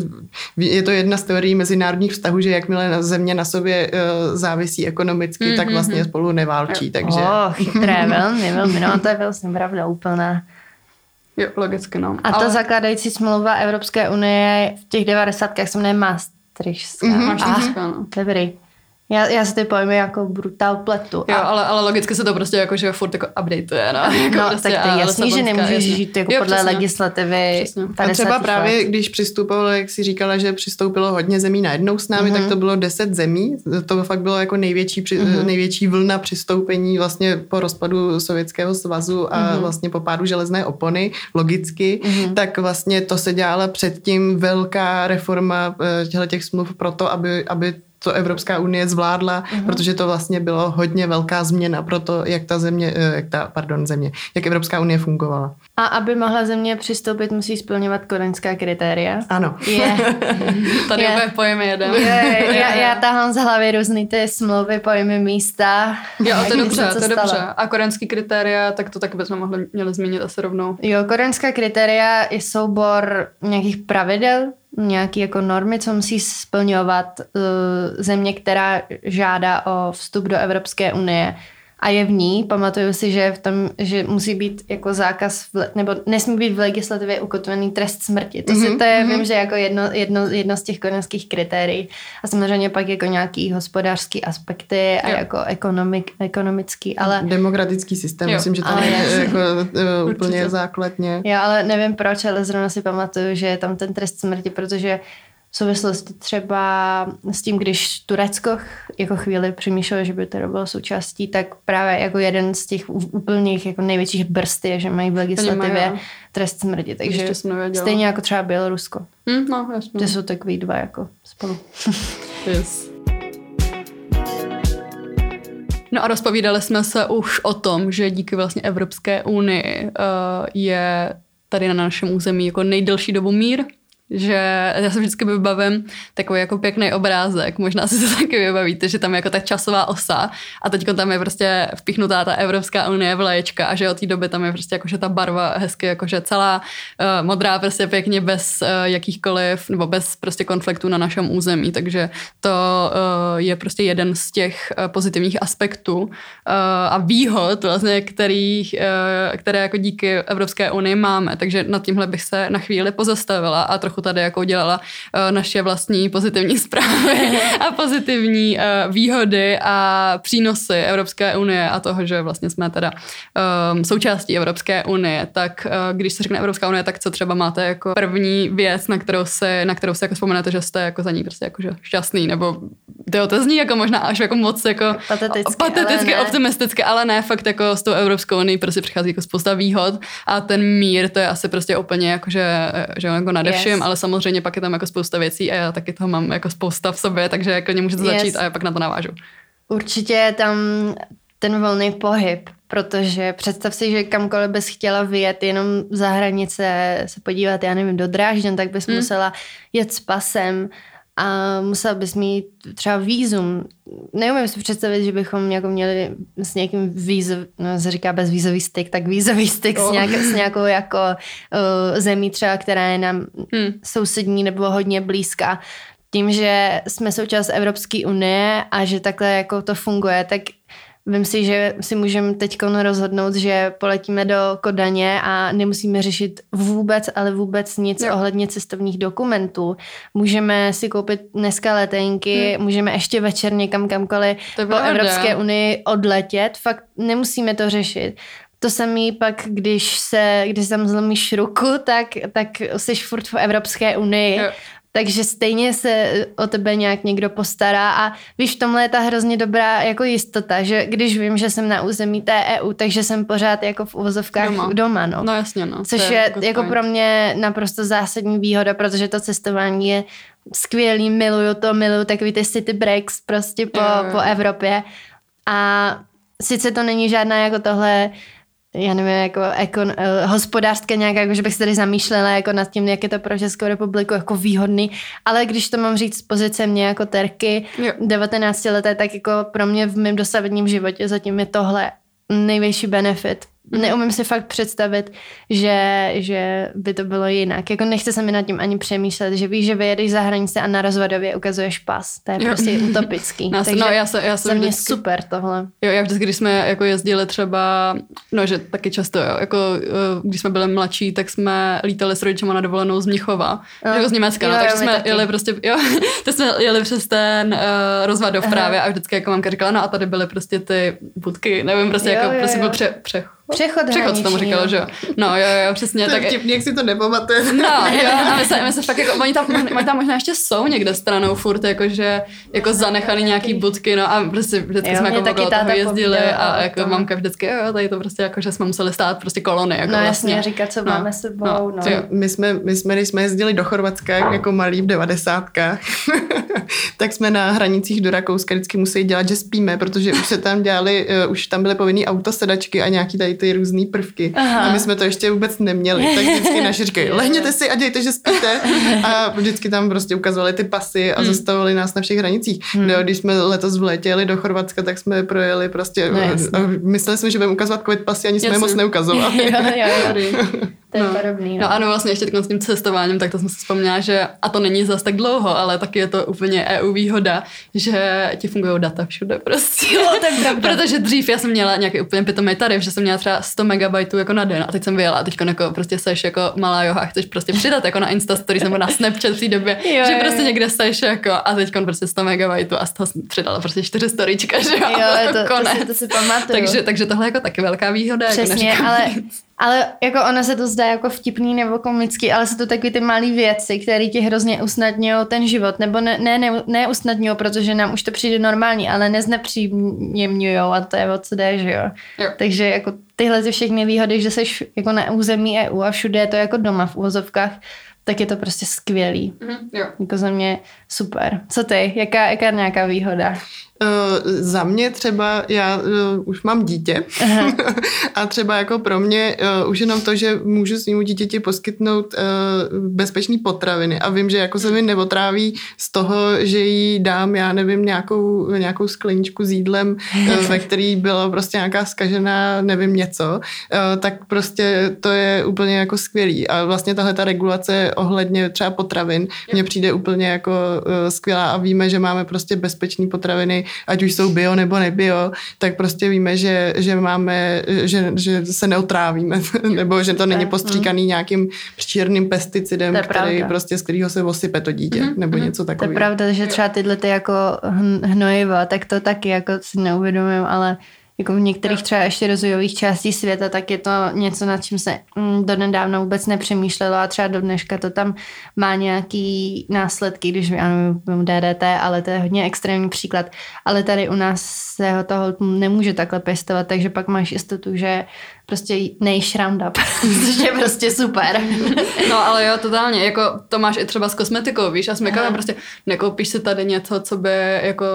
je to jedna z teorií mezinárodních vztahů, že jakmile na země na sobě uh, závisí ekonomicky, mm-hmm. tak Mhm, vlastně spolu neválčí. Takže Oh, chytré, [laughs] velmi, velmi. No, to je vlastně pravda úplná. Jo, logicky, no. A ta zakládající smlouva Evropské unie v těch devadesátkách se jmenuje Maastrichtská. Mhm, Ah, to no. Dobrý. Já, já si ty pojmy jako brutál pletu. Jo, A- ale, ale logicky se to prostě jako, že furt jako updateuje, no. [laughs] Jako No, prostě, tak to je a jasný, že nemůžeš jasně. žít jako Jo, podle přesně. legislativy Přesně. A 50 A třeba let. právě, když přistupovalo, jak si říkala, že přistoupilo hodně zemí najednou s námi, mm-hmm. tak to bylo 10 zemí. To fakt bylo jako největší, při, mm-hmm. největší vlna přistoupení vlastně po rozpadu Sovětského svazu a mm-hmm. vlastně po pádu železné opony, logicky. Mm-hmm. Tak vlastně to se dělala předtím velká reforma eh, těchto těch smluv proto, aby, aby to Evropská unie zvládla, mm-hmm. protože to vlastně bylo hodně velká změna pro to, jak ta země, eh, jak ta, pardon, země, jak Evropská unie fungovala. A aby mohla země přistoupit, musí splňovat kodaňská kritéria. Ano. Je. [laughs] Tady úplně pojem jeden. Je, [laughs] já, já tahám z hlavy různý ty smlouvy, pojmy místa. Jo, to je [laughs] dobře, to je dobře. A koreanský kritéria, tak to taky bychom mohli, měli zmínit asi rovnou. Jo, kodaňská kritéria je soubor nějakých pravidel, nějaký jako normy, co musí splňovat uh, země, která žádá o vstup do Evropské unie a je v ní. Pamatuju si, že, v tom, že musí být jako zákaz, v, nebo nesmí být v legislativě ukotvený trest smrti. To, si, to je, vím, že jako jedno, jedno, jedno z těch kodaňských kritérií. A samozřejmě pak jako nějaký hospodářský aspekty a Jo. jako ekonomik, ekonomický, ale... Demokratický systém, Jo. myslím, že to je jako, uh, úplně základně. Já ale nevím proč, ale zrovna si pamatuju, že je tam ten trest smrti, protože v souvislosti třeba s tím, když Turecko jako chvíli přemýšlelo, že by to bylo součástí, tak právě jako jeden z těch úplných jako největších brzd je, že mají v legislativě mají, trest smrti. Takže stejně jako třeba Bělorusko. Hm, no, jasně. Ty jsou takový dva jako spolu. [laughs] Yes. No a rozpovídali jsme se už o tom, že díky vlastně Evropské unii uh, je tady na našem území jako nejdelší dobu mír, že já se vždycky vybavím takový jako pěkný obrázek, možná si to [laughs] taky vybavíte, že tam je jako ta časová osa a teď tam je prostě vpichnutá ta Evropská unie vlaječka a že od té doby tam je prostě jakože ta barva hezky jakože celá uh, modrá prostě pěkně bez uh, jakýchkoliv nebo bez prostě konfliktů na našem území, takže to uh, je prostě jeden z těch uh, pozitivních aspektů uh, a výhod vlastně, kterých, uh, které jako díky Evropské unii máme, takže nad tímhle bych se na chvíli pozastavila a trochu tady jako udělala uh, naše vlastní pozitivní [laughs] zprávy a pozitivní uh, výhody a přínosy Evropské unie a toho, že vlastně jsme teda um, součástí Evropské unie, tak uh, když se řekne Evropská unie, tak co třeba máte jako první věc, na kterou se, na kterou se jako vzpomenete, že jste jako za ní prostě jako že šťastný, nebo to, to zní jako možná až jako moc jako Pateticky, pateticky ale optimisticky, ale ne, fakt jako s tou Evropskou unii prostě přichází jako spousta výhod a ten mír, to je asi prostě úplně jako, že, že jako nade Yes. ale samozřejmě pak je tam jako spousta věcí a já taky toho mám jako spousta v sobě, takže klidně můžete Yes. začít a já pak na to navážu. Určitě je tam ten volný pohyb, protože představ si, že kamkoliv bys chtěla vyjet jenom za hranice, se podívat, já nevím, do Drážďan, tak bys Hmm. hmm. musela jet s pasem a musela bys mít třeba výzum. Neumím si představit, že bychom jako měli s nějakým vízov, no, se říká bezvízový styk, tak vízový styk Oh. s, nějak, s nějakou jako uh, zemí třeba, která je nám Hmm. sousední nebo hodně blízká. Tím, že jsme součást Evropské unie a že takhle jako to funguje, tak vím si, že si můžeme teď rozhodnout, že poletíme do Kodaně a nemusíme řešit vůbec, ale vůbec nic jo. ohledně cestovních dokumentů. Můžeme si koupit dneska letenky, hmm. můžeme ještě večer někam kamkoliv po pravda. Evropské unii odletět. Fakt nemusíme to řešit. To samý pak, když se, když tam zlomíš ruku, tak, tak jsi furt v Evropské unii. Jo. Takže stejně se o tebe nějak někdo postará a víš, v tomhle je ta hrozně dobrá jako jistota, že když vím, že jsem na území té EU, takže jsem pořád jako v uvozovkách doma, doma no. No jasně, no. Což je, je jako pro mě naprosto zásadní výhoda, protože to cestování je skvělý, miluju to, miluju takový ty city breaks prostě po, jo, jo. po Evropě a sice to není žádná jako tohle já nevím, jako ekon, uh, hospodářské nějak, jako, že bych se tady zamýšlela jako nad tím, jak je to pro Českou republiku jako výhodný, ale když to mám říct z pozice mě jako terky, jo. 19 leté, tak jako pro mě v mém dosavadním životě zatím je tohle největší benefit. Neumím si fakt představit, že, že by to bylo jinak. Jako nechce se mi nad tím ani přemýšlet, že víš, že vyjedeš za hranice a na rozvodově ukazuješ pas. To je jo. prostě utopický. [laughs] Nás, Takže no, já se, já se za mě vždycky, super tohle. Jo, já vždycky, když jsme jako jezdili třeba, no že taky často, jo, jako eh, když jsme byli mladší, tak jsme lítali s rodičema na dovolenou z Mnichova, no. jako z Německa, no, jo, no, takže jsme taky. jeli prostě, jo, [laughs] to jsme jeli přes ten uh, rozvadov Aha. právě a vždycky jako mamka říkala, no a tady byly prostě ty budky, nevím, prostě jo, jako, jo, prostě jo. byl pře, přechod Přechod Přechod tomu říkal, že jo. No jo, jo, přesně. To tak, vtipný, jak si to nepamatuje. No, jo, [laughs] a my se, my se fakt jako, oni tam, oni tam možná ještě jsou někde stranou furt, jakože jako zanechali nějaký budky, no a prostě vždycky jo, jsme jako okolo toho jezdili a jako tom. mamka vždycky, jo, tady to prostě jako, že jsme museli stát prostě kolony. Jako no vlastně. jasně, říkat, co no, máme s sebou. No, no. My, jsme, my jsme, když jsme jezdili do Chorvatska jako malí v devadesátkách, [laughs] tak jsme na hranicích do Rakouska vždycky museli dělat, že spíme, protože už se tam dělali, uh, už tam byly povinný autosedačky a nějaký tady ty různé prvky. Aha. A my jsme to ještě vůbec neměli. Tak vždycky [laughs] naši říkají, lehněte si a dějte, že spíte. A vždycky tam prostě ukazovali ty pasy a hmm. zastavovali nás na všech hranicích. Hmm. No, když jsme letos vletěli do Chorvatska, tak jsme projeli prostě, no, a mysleli jsme, že budeme ukazovat covid pasy, ani jsme je moc neukazovali. [laughs] jo, jo, jo. [laughs] To je no. podobný. No. no ano, vlastně ještě s tím cestováním, tak to jsem si vzpomněla, že a to není zas tak dlouho, ale taky je to úplně EU výhoda, že ti fungují data všude prostě. Jo, to je pravda. [laughs] Protože dřív já jsem měla nějaký úplně pitomý tarif, že jsem měla třeba 100 megabajtů jako na den a teď jsem vyjela a teď jako prostě seš jako malá joha, chceš prostě přidat jako na Insta stories nebo na Snapchat v té době, [laughs] jo, že jo, prostě někde seš jako a teď prostě 100 megabajtů a z toho jsem přidala prostě 4 storyčka, že jo, jo to, konec. To si, to si pamatuju. takže, takže tohle je jako taky velká výhoda. Jako Přesně, jako ale ale jako ono se to zdá jako vtipný nebo komický, ale jsou to takové ty malé věci, které ti hrozně usnadňují ten život. Nebo ne, ne, ne, ne usnadňují, protože nám už to přijde normální, ale neznepříjemňují a to je o co jde, že jo? jo. Takže jako tyhle ty všechny výhody, že jsi jako na území EU a všude je to jako doma v úvozovkách, tak je to prostě skvělý. Mm-hmm, jo. Jako za mě super. Co ty? Jaká, jaká nějaká výhoda? Uh, za mě třeba, já uh, už mám dítě. [laughs] A třeba jako pro mě uh, už jenom to, že můžu svýmu dítěti poskytnout uh, bezpečný potraviny. A vím, že jako se mi neotráví z toho, že jí dám, já nevím, nějakou, nějakou skleničku s jídlem, uh, ve [laughs] který byla prostě nějaká skažená, nevím něco, uh, tak prostě to je úplně jako skvělý. A vlastně tahle ta regulace ohledně třeba potravin mně přijde úplně jako uh, skvělá. A víme, že máme prostě bezpečné potraviny ať už jsou bio nebo nebio, tak prostě víme, že, že máme, že, že se neotrávíme, [laughs] nebo že to není postříkaný nějakým černým pesticidem, který pravda. prostě z kterého se osype to dítě, mm-hmm. nebo něco takového. To je pravda, že třeba tyhle ty jako hnojiva, tak to taky jako si neuvědomujem, ale jako v některých třeba ještě rozvojových částí světa, tak je to něco, nad čím se mm, do nedávna vůbec nepřemýšlelo a třeba do dneška to tam má nějaký následky, když ano, DDT, ale to je hodně extrémní příklad. Ale tady u nás se toho nemůže takhle pěstovat, takže pak máš jistotu, že prostě nejš Roundup, [laughs] což je prostě super. no ale jo, totálně, jako to máš i třeba s kosmetikou, víš, a s prostě nekoupíš si tady něco, co by jako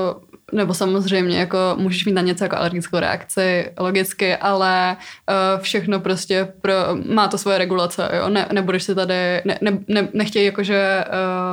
nebo samozřejmě jako můžeš mít na něco jako alergickou reakci, logicky, ale uh, všechno prostě pro, má to svoje regulace, jo, ne, nebudeš si tady, ne, ne, ne, nechtějí jakože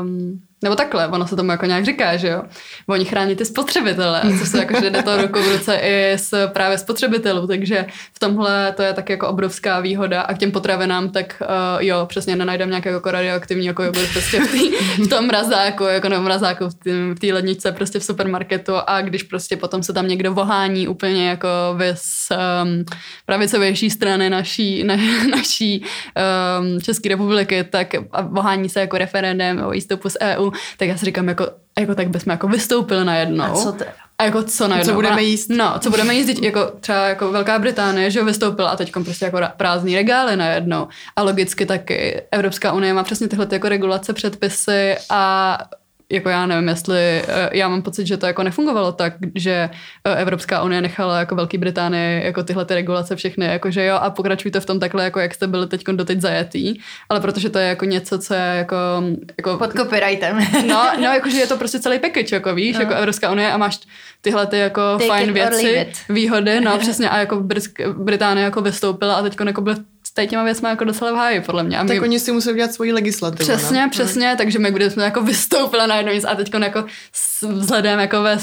um, nebo takhle, ono se tomu jako nějak říká, že jo. Oni chrání ty spotřebitele, co se jako, že jde to ruku v ruce i s právě spotřebitelů, takže v tomhle to je tak jako obrovská výhoda a k těm potravinám tak uh, jo, přesně nenajdem nějaké jako radioaktivní jako jogurt prostě v, tý, v tom mrazáku, jako nebo mrazáku v té ledničce prostě v supermarketu a když prostě potom se tam někdo vohání úplně jako vys um, pravicovější strany naší, na, [laughs] naší um, České republiky, tak a vohání se jako referendem o výstupu z EU, tak já si říkám, jako, jako tak bychom jako vystoupili najednou. A co to? A jako co najednou? Co budeme jíst? No, co budeme jíst, jako třeba jako Velká Británie, že vystoupila a teď prostě jako prázdný regály najednou. A logicky taky Evropská unie má přesně tyhle jako regulace, předpisy a jako já nevím, jestli, eh, já mám pocit, že to jako nefungovalo tak, že eh, Evropská unie nechala jako Velký Británii jako tyhle ty regulace všechny, jakože jo a pokračujte v tom takhle, jako jak jste byli teď doteď zajetý, ale protože to je jako něco, co je jako... jako Pod copyrightem. no, no, jakože je to prostě celý package, jako víš, no. jako Evropská unie a máš tyhle ty jako Take fajn věci, výhody, no [laughs] přesně a jako Británie jako vystoupila a teď jako byly s těma věcmi jako docela v háji, podle mě. A my... Tak oni si musí udělat svoji legislativu. Přesně, no? přesně, no. takže my jsme jako vystoupila na jedno a teď jako vzhledem jako ve,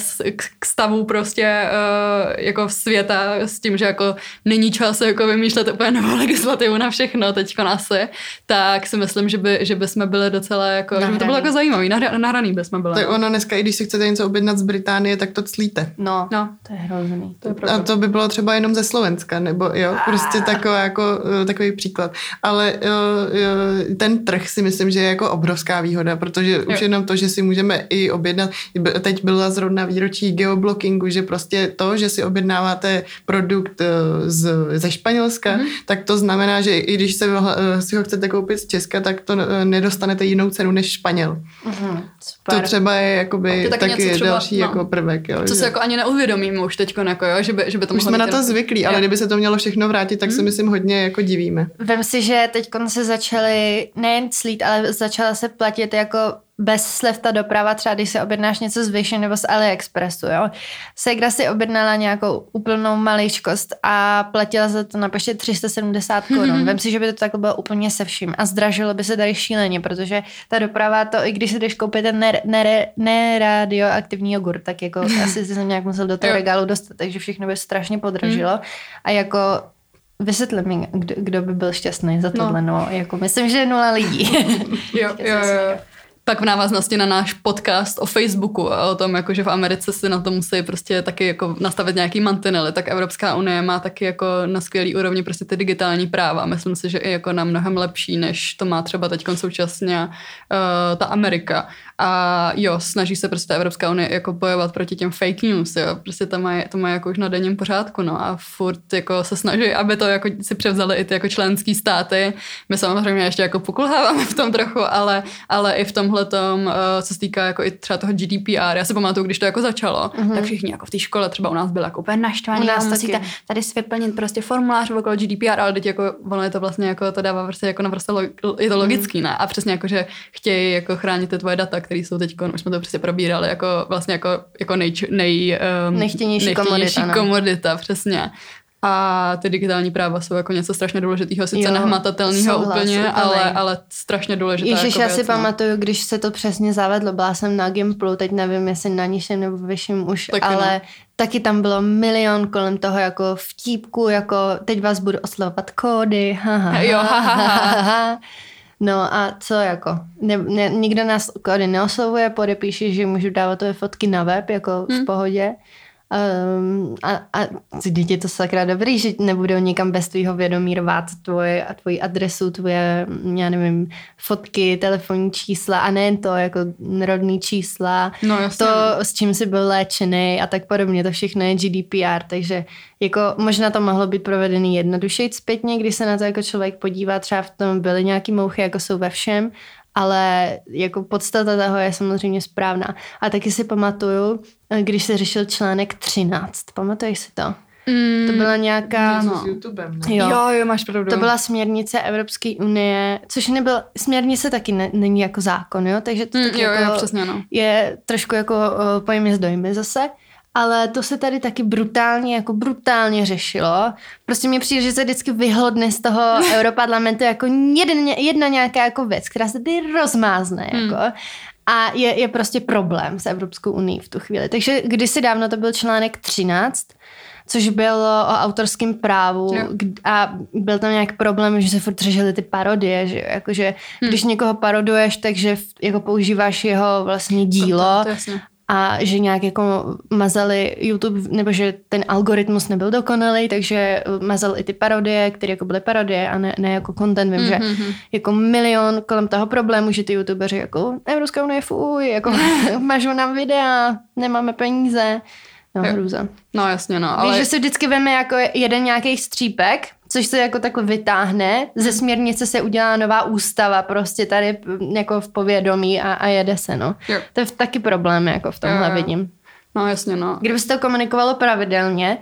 k stavu prostě uh, jako světa s tím, že jako není čas jako vymýšlet úplně novou [laughs] legislativu na všechno teď asi, tak si myslím, že by, že by jsme byli docela jako, nahraný. že by to bylo jako zajímavý, nahra, nahraný by jsme byli. Tak ono dneska, i když si chcete něco objednat z Británie, tak to clíte. No, no. to je hrozný. To je a to by bylo třeba jenom ze Slovenska, nebo jo, prostě taková jako, eh, tak takový příklad. Ale jo, jo, ten trh si myslím, že je jako obrovská výhoda, protože jo. už jenom to, že si můžeme i objednat, teď byla zrovna výročí geoblockingu, že prostě to, že si objednáváte produkt eh, z, ze Španělska, mm. tak to znamená, že i když se, si ho chcete koupit z Česka, tak to nedostanete jinou cenu než Španěl. Mm. To třeba je jakoby to taky, taky třeba, další no, jako prvek. Jo, co že... se jako ani neuvědomíme už teď, jako, jo, že by, že by to Už jsme na to zvyklí, ale kdyby se to mělo všechno vrátit, tak mm. se myslím hodně jako divíme. Vem si, že teď se začaly nejen slít, ale začala se platit jako bez slev ta doprava, třeba když si objednáš něco z Vision nebo z AliExpressu, jo. Segra si objednala nějakou úplnou maličkost a platila za to na poště 370 [laughs] korun. Mm-hmm. Vem si, že by to takhle bylo úplně se vším a zdražilo by se tady šíleně, protože ta doprava to, i když si jdeš koupit ten neradioaktivní ne, ne jogurt, tak jako [laughs] asi si jsem nějak musel do toho regálu dostat, takže všechno by strašně podražilo mm. a jako Vysvětli mi, kdo, kdo by byl šťastný za tohle, no. no jako myslím, že nula lidí. [laughs] jo, [laughs] jo, jo. Tak v návaznosti na náš podcast o Facebooku a o tom, jako, že v Americe si na to musí prostě taky jako nastavit nějaký mantinely, tak Evropská unie má taky jako na skvělý úrovni prostě ty digitální práva. Myslím si, že i jako na mnohem lepší, než to má třeba teď současně uh, ta Amerika. A jo, snaží se prostě Evropská unie jako bojovat proti těm fake news, jo. Prostě to mají to má jako už na denním pořádku, no. A furt jako se snaží, aby to jako si převzali i ty jako členský státy. My samozřejmě ještě jako pokulháváme v tom trochu, ale, ale i v tomhle tom, uh, co se týká jako i třeba toho GDPR. Já si pamatuju, když to jako začalo, mm-hmm. tak všichni jako v té škole třeba u nás byli jako úplně naštvaní. U nás musíte tady si vyplnit prostě formulář okolo GDPR, ale teď jako ono je to vlastně jako to dává prostě jako naprosto je to logický, mm-hmm. ne? A přesně jako, že chtějí jako chránit ty tvoje data, které jsou teď, už jsme to přesně probírali, jako vlastně jako, jako nej, nej, um, nejchtěnější, nejchtěnější komodita, no. komodita, přesně. A ty digitální práva jsou jako něco strašně důležitého, sice nehmatatelného úplně, ale, ale strašně důležité. Ježiš, jako já si no. pamatuju, když se to přesně zavedlo, byla jsem na Gimplu, teď nevím, jestli na nižším nebo vyšším už, taky ale no. taky tam bylo milion kolem toho jako vtípku, jako teď vás budu oslovovat kódy, ha, ha, jo, ha, ha, ha, ha. No a co jako? Ne, ne, nikdo nás kódy neoslovuje, podepíši, že můžu dávat tvoje fotky na web, jako hmm. v pohodě. Um, a, a děti to sakra dobrý, že nebudou nikam bez tvýho vědomí rvát tvoje, a tvoji adresu, tvoje, já nevím, fotky, telefonní čísla a nejen to, jako rodný čísla, no, to, s čím jsi byl léčený a tak podobně, to všechno je GDPR, takže jako možná to mohlo být provedený jednodušeji zpětně, když se na to jako člověk podívá, třeba v tom byly nějaký mouchy, jako jsou ve všem, ale jako podstata toho je samozřejmě správná. A taky si pamatuju, když se řešil článek 13. Pamatuješ si to? Mm, to byla nějaká... No. S YouTubem, ne? Jo. jo, jo, máš pravdu. To byla směrnice Evropské unie, což nebyl, směrnice taky ne, není jako zákon, jo, takže to mm, jo, jako jo, přesně, no. je trošku jako uh, pojmy s dojmy zase ale to se tady taky brutálně, jako brutálně řešilo. Prostě mi přijde, že se vždycky vyhodne z toho [laughs] Europarlamentu jako jeden, jedna nějaká jako věc, která se tady rozmázne, hmm. jako. A je, je prostě problém s Evropskou unii v tu chvíli. Takže kdysi dávno to byl článek 13, což bylo o autorském právu jo. a byl tam nějaký problém, že se furt řešily ty parodie, že jakože hmm. když někoho paroduješ, takže jako používáš jeho vlastně dílo to, to, to a že nějak jako mazali YouTube, nebo že ten algoritmus nebyl dokonalý, takže mazal i ty parodie, které jako byly parodie a ne, ne jako content. Vím, mm-hmm. že jako milion kolem toho problému, že ty youtubeři jako Evropská unie fuj, jako [laughs] mažou nám videa, nemáme peníze. No, hrůza. No jasně, no. Ale... Víš, že si vždycky veme jako jeden nějaký střípek, což se jako takhle vytáhne. Ze hmm. směrnice se udělá nová ústava prostě tady jako v povědomí a, a jede se, no. Jo. To je taky problém, jako v tomhle jo, jo. vidím. No jasně, no. Kdyby se to komunikovalo pravidelně,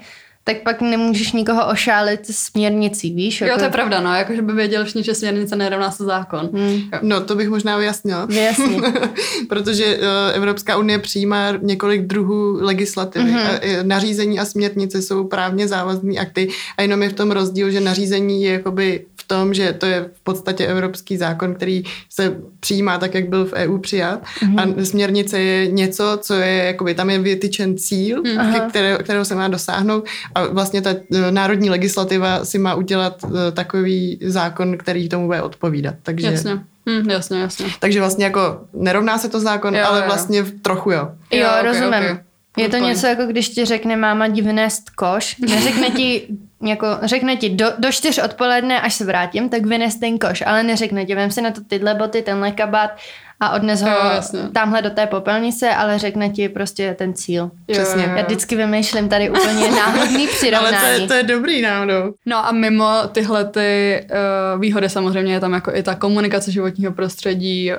tak pak nemůžeš nikoho ošálit směrnicí, víš? Jako... Jo, to je pravda, no, jakože by věděl všichni, že směrnice nerovná se zákon. Hmm. No, to bych možná vyjasnila. Jasně. [laughs] Protože uh, Evropská unie přijímá několik druhů legislativy. Mm-hmm. A, nařízení a směrnice jsou právně závazné akty a jenom je v tom rozdíl, že nařízení je jakoby v tom, že to je v podstatě evropský zákon, který se přijímá tak, jak byl v EU přijat mm-hmm. a směrnice je něco, co je, jakoby tam je vytyčen cíl, mm-hmm. které, kterého se má dosáhnout a vlastně ta e, národní legislativa si má udělat e, takový zákon, který tomu bude odpovídat. Takže... Jasně. Hm, jasně, jasně. Takže vlastně jako nerovná se to zákon, jo, ale jo. vlastně trochu jo. Jo, jo okay, rozumím. Okay. Je to něco jako když ti řekne máma divnést koš, neřekne ti, jako, řekne ti do, do čtyř odpoledne, až se vrátím, tak vynes ten koš, ale neřekne ti, vem si na to tyhle boty, tenhle kabát a odnes ho jo, tamhle do té popelnice, ale řekne ti prostě ten cíl. Přesně. Já vždycky vymýšlím tady úplně [laughs] náhodný přirovnání. ale to je, to je dobrý náhodou. No a mimo tyhle ty uh, výhody samozřejmě je tam jako i ta komunikace životního prostředí,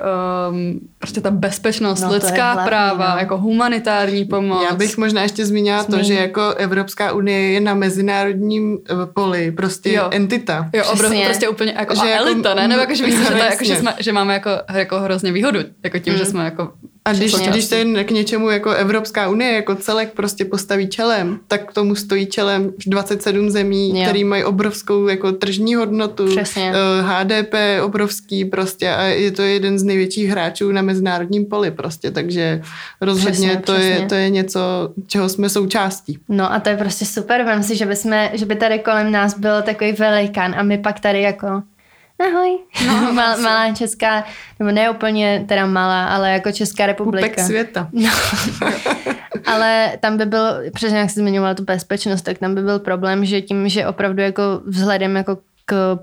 um, prostě ta bezpečnost, no, lidská hlavní, práva, no. jako humanitární pomoc. Já bych možná ještě zmínila Zmín. to, že jako Evropská unie je na mezinárodním eh, poli prostě jo. entita. Jo, obrov, prostě úplně jako, že jako, elita, ne? Nebo jako, že, myslím, že, to, jako, že, jsme, že máme jako, jako hrozně výhody výhodu, jako tím, mm. že jsme jako a když, když se k něčemu jako Evropská unie jako celek prostě postaví čelem, tak k tomu stojí čelem 27 zemí, jo. který mají obrovskou jako tržní hodnotu, Přesně. HDP eh, obrovský prostě a je to jeden z největších hráčů na mezinárodním poli prostě, takže rozhodně přesně, to, přesně. Je, to je něco, čeho jsme součástí. No a to je prostě super, vem si, že by, jsme, že by tady kolem nás byl takový velikán a my pak tady jako ahoj. No, [laughs] Mal, malá česká, nebo ne úplně teda malá, ale jako Česká republika. Pupek světa. [laughs] No. ale tam by byl, přesně jak jsi zmiňovala tu bezpečnost, tak tam by byl problém, že tím, že opravdu jako vzhledem jako k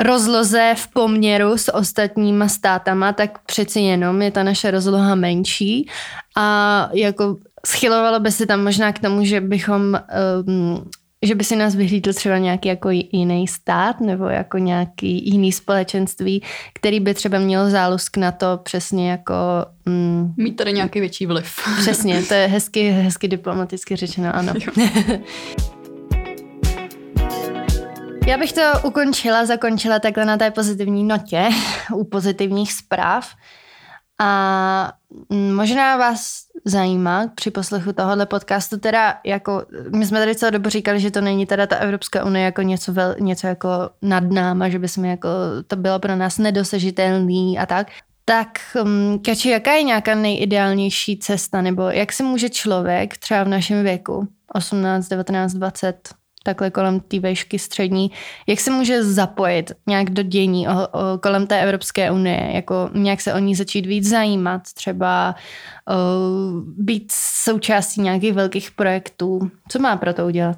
rozloze v poměru s ostatníma státama, tak přeci jenom je ta naše rozloha menší a jako schylovalo by se tam možná k tomu, že bychom um, že by si nás vyhlídl třeba nějaký jako jiný stát nebo jako nějaký jiný společenství, který by třeba měl zálusk na to přesně jako... Mm, Mít tady nějaký větší vliv. Přesně, to je [laughs] hezky, hezky diplomaticky řečeno, ano. [laughs] Já bych to ukončila, zakončila takhle na té pozitivní notě, u pozitivních zpráv. A možná vás zajímá při poslechu tohohle podcastu, teda jako, my jsme tady celou dobu říkali, že to není teda ta Evropská unie jako něco, vel, něco jako nad náma, že by jsme jako, to bylo pro nás nedosažitelný a tak. Tak, um, Kači, jaká je nějaká nejideálnější cesta, nebo jak se může člověk třeba v našem věku, 18, 19, 20, takhle kolem té vejšky střední, jak se může zapojit nějak do dění o, o, kolem té Evropské unie, jako nějak se o ní začít víc zajímat, třeba o, být součástí nějakých velkých projektů. Co má pro to udělat?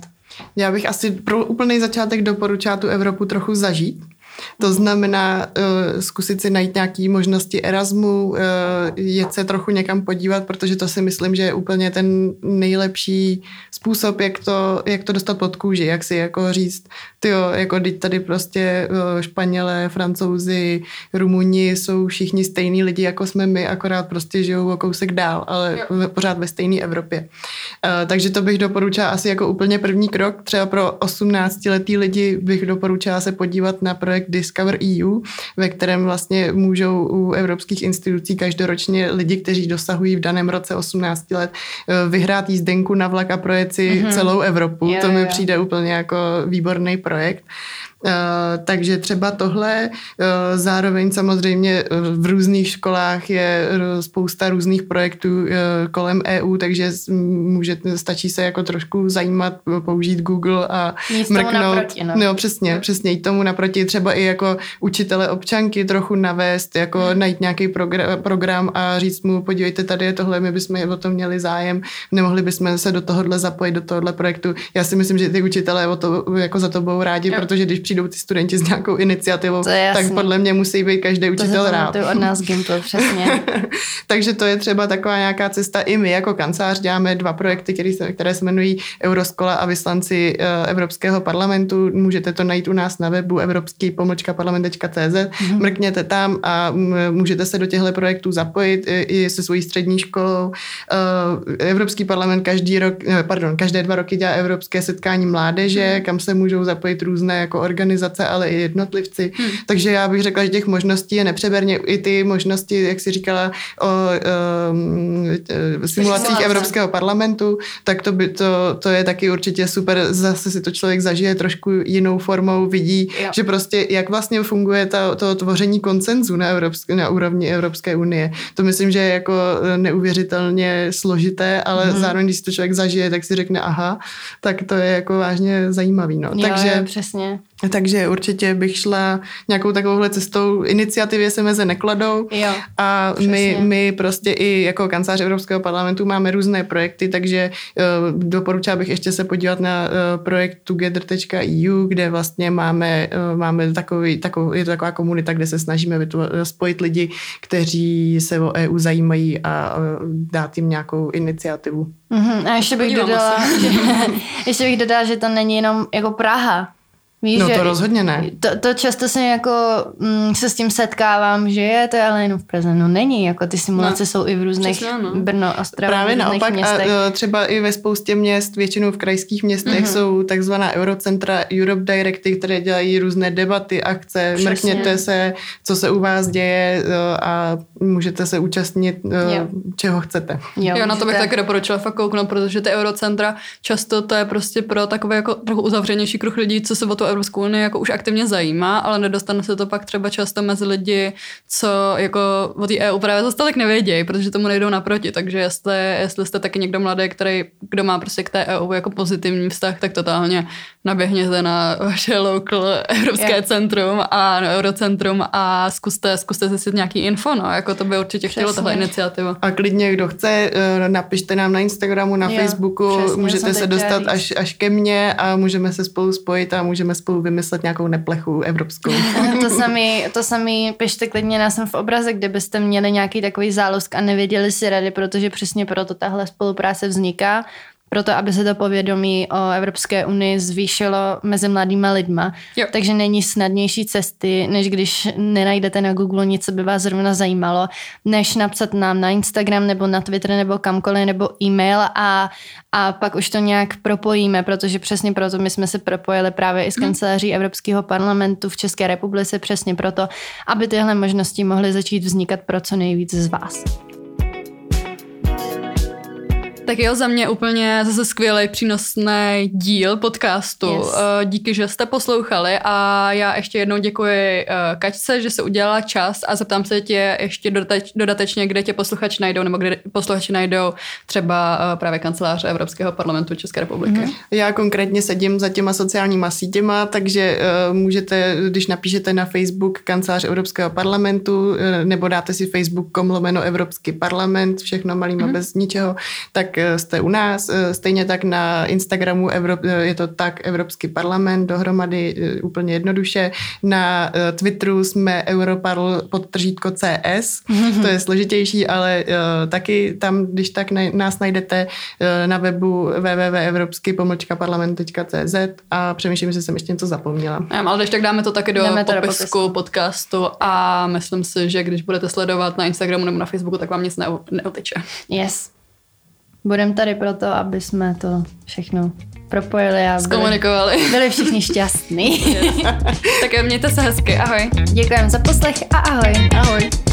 Já bych asi pro úplný začátek doporučila tu Evropu trochu zažít, to znamená uh, zkusit si najít nějaké možnosti Erasmu, uh, jet se trochu někam podívat, protože to si myslím, že je úplně ten nejlepší způsob, jak to, jak to dostat pod kůži, jak si jako říct, ty jo, jako tady prostě uh, Španělé, Francouzi, Rumuni jsou všichni stejní lidi, jako jsme my, akorát prostě žijou o kousek dál, ale jo. pořád ve stejné Evropě. Uh, takže to bych doporučila asi jako úplně první krok, třeba pro 18-letý lidi bych doporučila se podívat na projekt Discover EU, ve kterém vlastně můžou u evropských institucí každoročně lidi, kteří dosahují v daném roce 18 let, eh, vyhrát jízdenku na vlak a projet si mm-hmm. celou Evropu. Jo, to mi jo. přijde úplně jako výborný projekt. Takže třeba tohle, zároveň samozřejmě v různých školách je spousta různých projektů kolem EU, takže může, stačí se jako trošku zajímat, použít Google a Nic mrknout. Naproti, no. no přesně, přesně jít tomu naproti, třeba i jako učitele občanky trochu navést, jako hmm. najít nějaký program, program a říct mu, podívejte, tady je tohle, my bychom o tom měli zájem, nemohli bychom se do tohohle zapojit, do tohohle projektu. Já si myslím, že ty učitelé o to jako za to budou rádi, jo. protože když přijdou ty studenti s nějakou iniciativou, tak podle mě musí být každý učitel to rád. od nás Gimpl, přesně. [laughs] Takže to je třeba taková nějaká cesta. I my jako kancelář děláme dva projekty, které se, které se jmenují Euroskola a vyslanci eh, Evropského parlamentu. Můžete to najít u nás na webu evropský pomlčka parlament.cz. Mm-hmm. Mrkněte tam a můžete se do těchto projektů zapojit i se svojí střední školou. Eh, Evropský parlament každý rok, pardon, každé dva roky dělá Evropské setkání mládeže, mm. kam se můžou zapojit různé jako organizace, ale i jednotlivci. Mm. Takže já bych řekla, že těch možností je nepřeberně. I ty možnosti, jak si říkala o um, simulacích Evropského parlamentu, tak to, by, to, to je taky určitě super. Zase si to člověk zažije trošku jinou formou, vidí, jo. že prostě jak vlastně funguje ta, to tvoření koncenzu na, evropské, na úrovni Evropské unie. To myslím, že je jako neuvěřitelně složité, ale mm. zároveň, když si to člověk zažije, tak si řekne, aha, tak to je jako vážně zajímavý. No. Jo, Takže, jo, přesně. Takže určitě bych šla nějakou takovouhle cestou. Iniciativě se meze nekladou jo, a my, my prostě i jako kancelář Evropského parlamentu máme různé projekty, takže uh, doporučila bych ještě se podívat na uh, projekt together.eu, kde vlastně máme, uh, máme takový, takový, je to taková komunita, kde se snažíme spojit lidi, kteří se o EU zajímají a uh, dát jim nějakou iniciativu. Mm-hmm. A ještě bych, dodala, že, [laughs] ještě bych dodala, že to není jenom jako Praha, Víš, no to že rozhodně ne. To, to často se jako mm, se s tím setkávám, že je to ale jenom v Praze. No není, jako ty simulace no, jsou i v různých přesně, no. Brno, Ostrava, Právě naopak městech. a třeba i ve spoustě měst, většinou v krajských městech mm-hmm. jsou takzvaná Eurocentra Europe Directy, které dělají různé debaty, akce, přesně. mrkněte se, co se u vás děje a můžete se účastnit, jo. čeho chcete. Jo, jo na to bych taky doporučila fakt kouknout, protože ty Eurocentra často to je prostě pro takové jako trochu uzavřenější kruh lidí, co se o to Evropskou unii jako už aktivně zajímá, ale nedostane se to pak třeba často mezi lidi, co jako o té EU právě zase tak nevědějí, protože tomu nejdou naproti. Takže jestli, jestli jste taky někdo mladý, který, kdo má prostě k té EU jako pozitivní vztah, tak totálně naběhněte na vaše local Evropské yeah. centrum a no, Eurocentrum a zkuste, zkuste zjistit nějaký info, no, jako to by určitě chtělo tahle iniciativa. A klidně, kdo chce, eh, napište nám na Instagramu, na yeah, Facebooku, přesně, můžete se dostat až, až ke mně a můžeme se spolu spojit a můžeme spolu vymyslet nějakou neplechu evropskou. [laughs] to samý, [laughs] to samý pište klidně nás v obraze, kde byste měli nějaký takový zálusk a nevěděli si rady, protože přesně proto tahle spolupráce vzniká proto, aby se to povědomí o Evropské unii zvýšilo mezi mladýma lidma. Jo. Takže není snadnější cesty, než když nenajdete na Google nic, co by vás zrovna zajímalo, než napsat nám na Instagram nebo na Twitter nebo kamkoliv nebo e-mail a, a pak už to nějak propojíme, protože přesně proto my jsme se propojili právě i s mhm. kanceláří Evropského parlamentu v České republice, přesně proto, aby tyhle možnosti mohly začít vznikat pro co nejvíc z vás. Tak jo, za mě úplně zase skvělý, přínosný díl podcastu. Yes. Eh, díky, že jste poslouchali a já ještě jednou děkuji eh, Kačce, že se udělala čas a zeptám se tě ještě dodatečně, kde tě posluchači najdou nebo kde posluchači najdou třeba eh, právě kanceláře Evropského parlamentu České republiky. Mm-hmm. Já konkrétně sedím za těma sociálníma sítěma, takže můžete, když napíšete na Facebook kancelář Evropského parlamentu nebo dáte si facebook.com lomeno Evropský parlament, všechno malýma mm-hmm. bez ničeho, tak Eh, jste u nás. Eh, stejně tak na Instagramu Evrop, eh, je to tak Evropský parlament dohromady úplně jednoduše. Na Twitteru jsme Europarl podtržítko CS, [laughs] to je složitější, ale taky tam, když tak nás najdete na webu www.evropsky pomlčka parlament.cz a přemýšlím, že jsem ještě něco zapomněla. Já, ale když tak dáme to taky do dáme popisku, do popisku podcastu a myslím si, že když budete sledovat na Instagramu nebo na Facebooku, tak vám nic neuteče. Yes. Budeme tady proto, aby jsme to všechno propojili a byli, byli všichni šťastní. [laughs] Tak mějte se hezky, ahoj. Děkujeme za poslech a ahoj. Ahoj.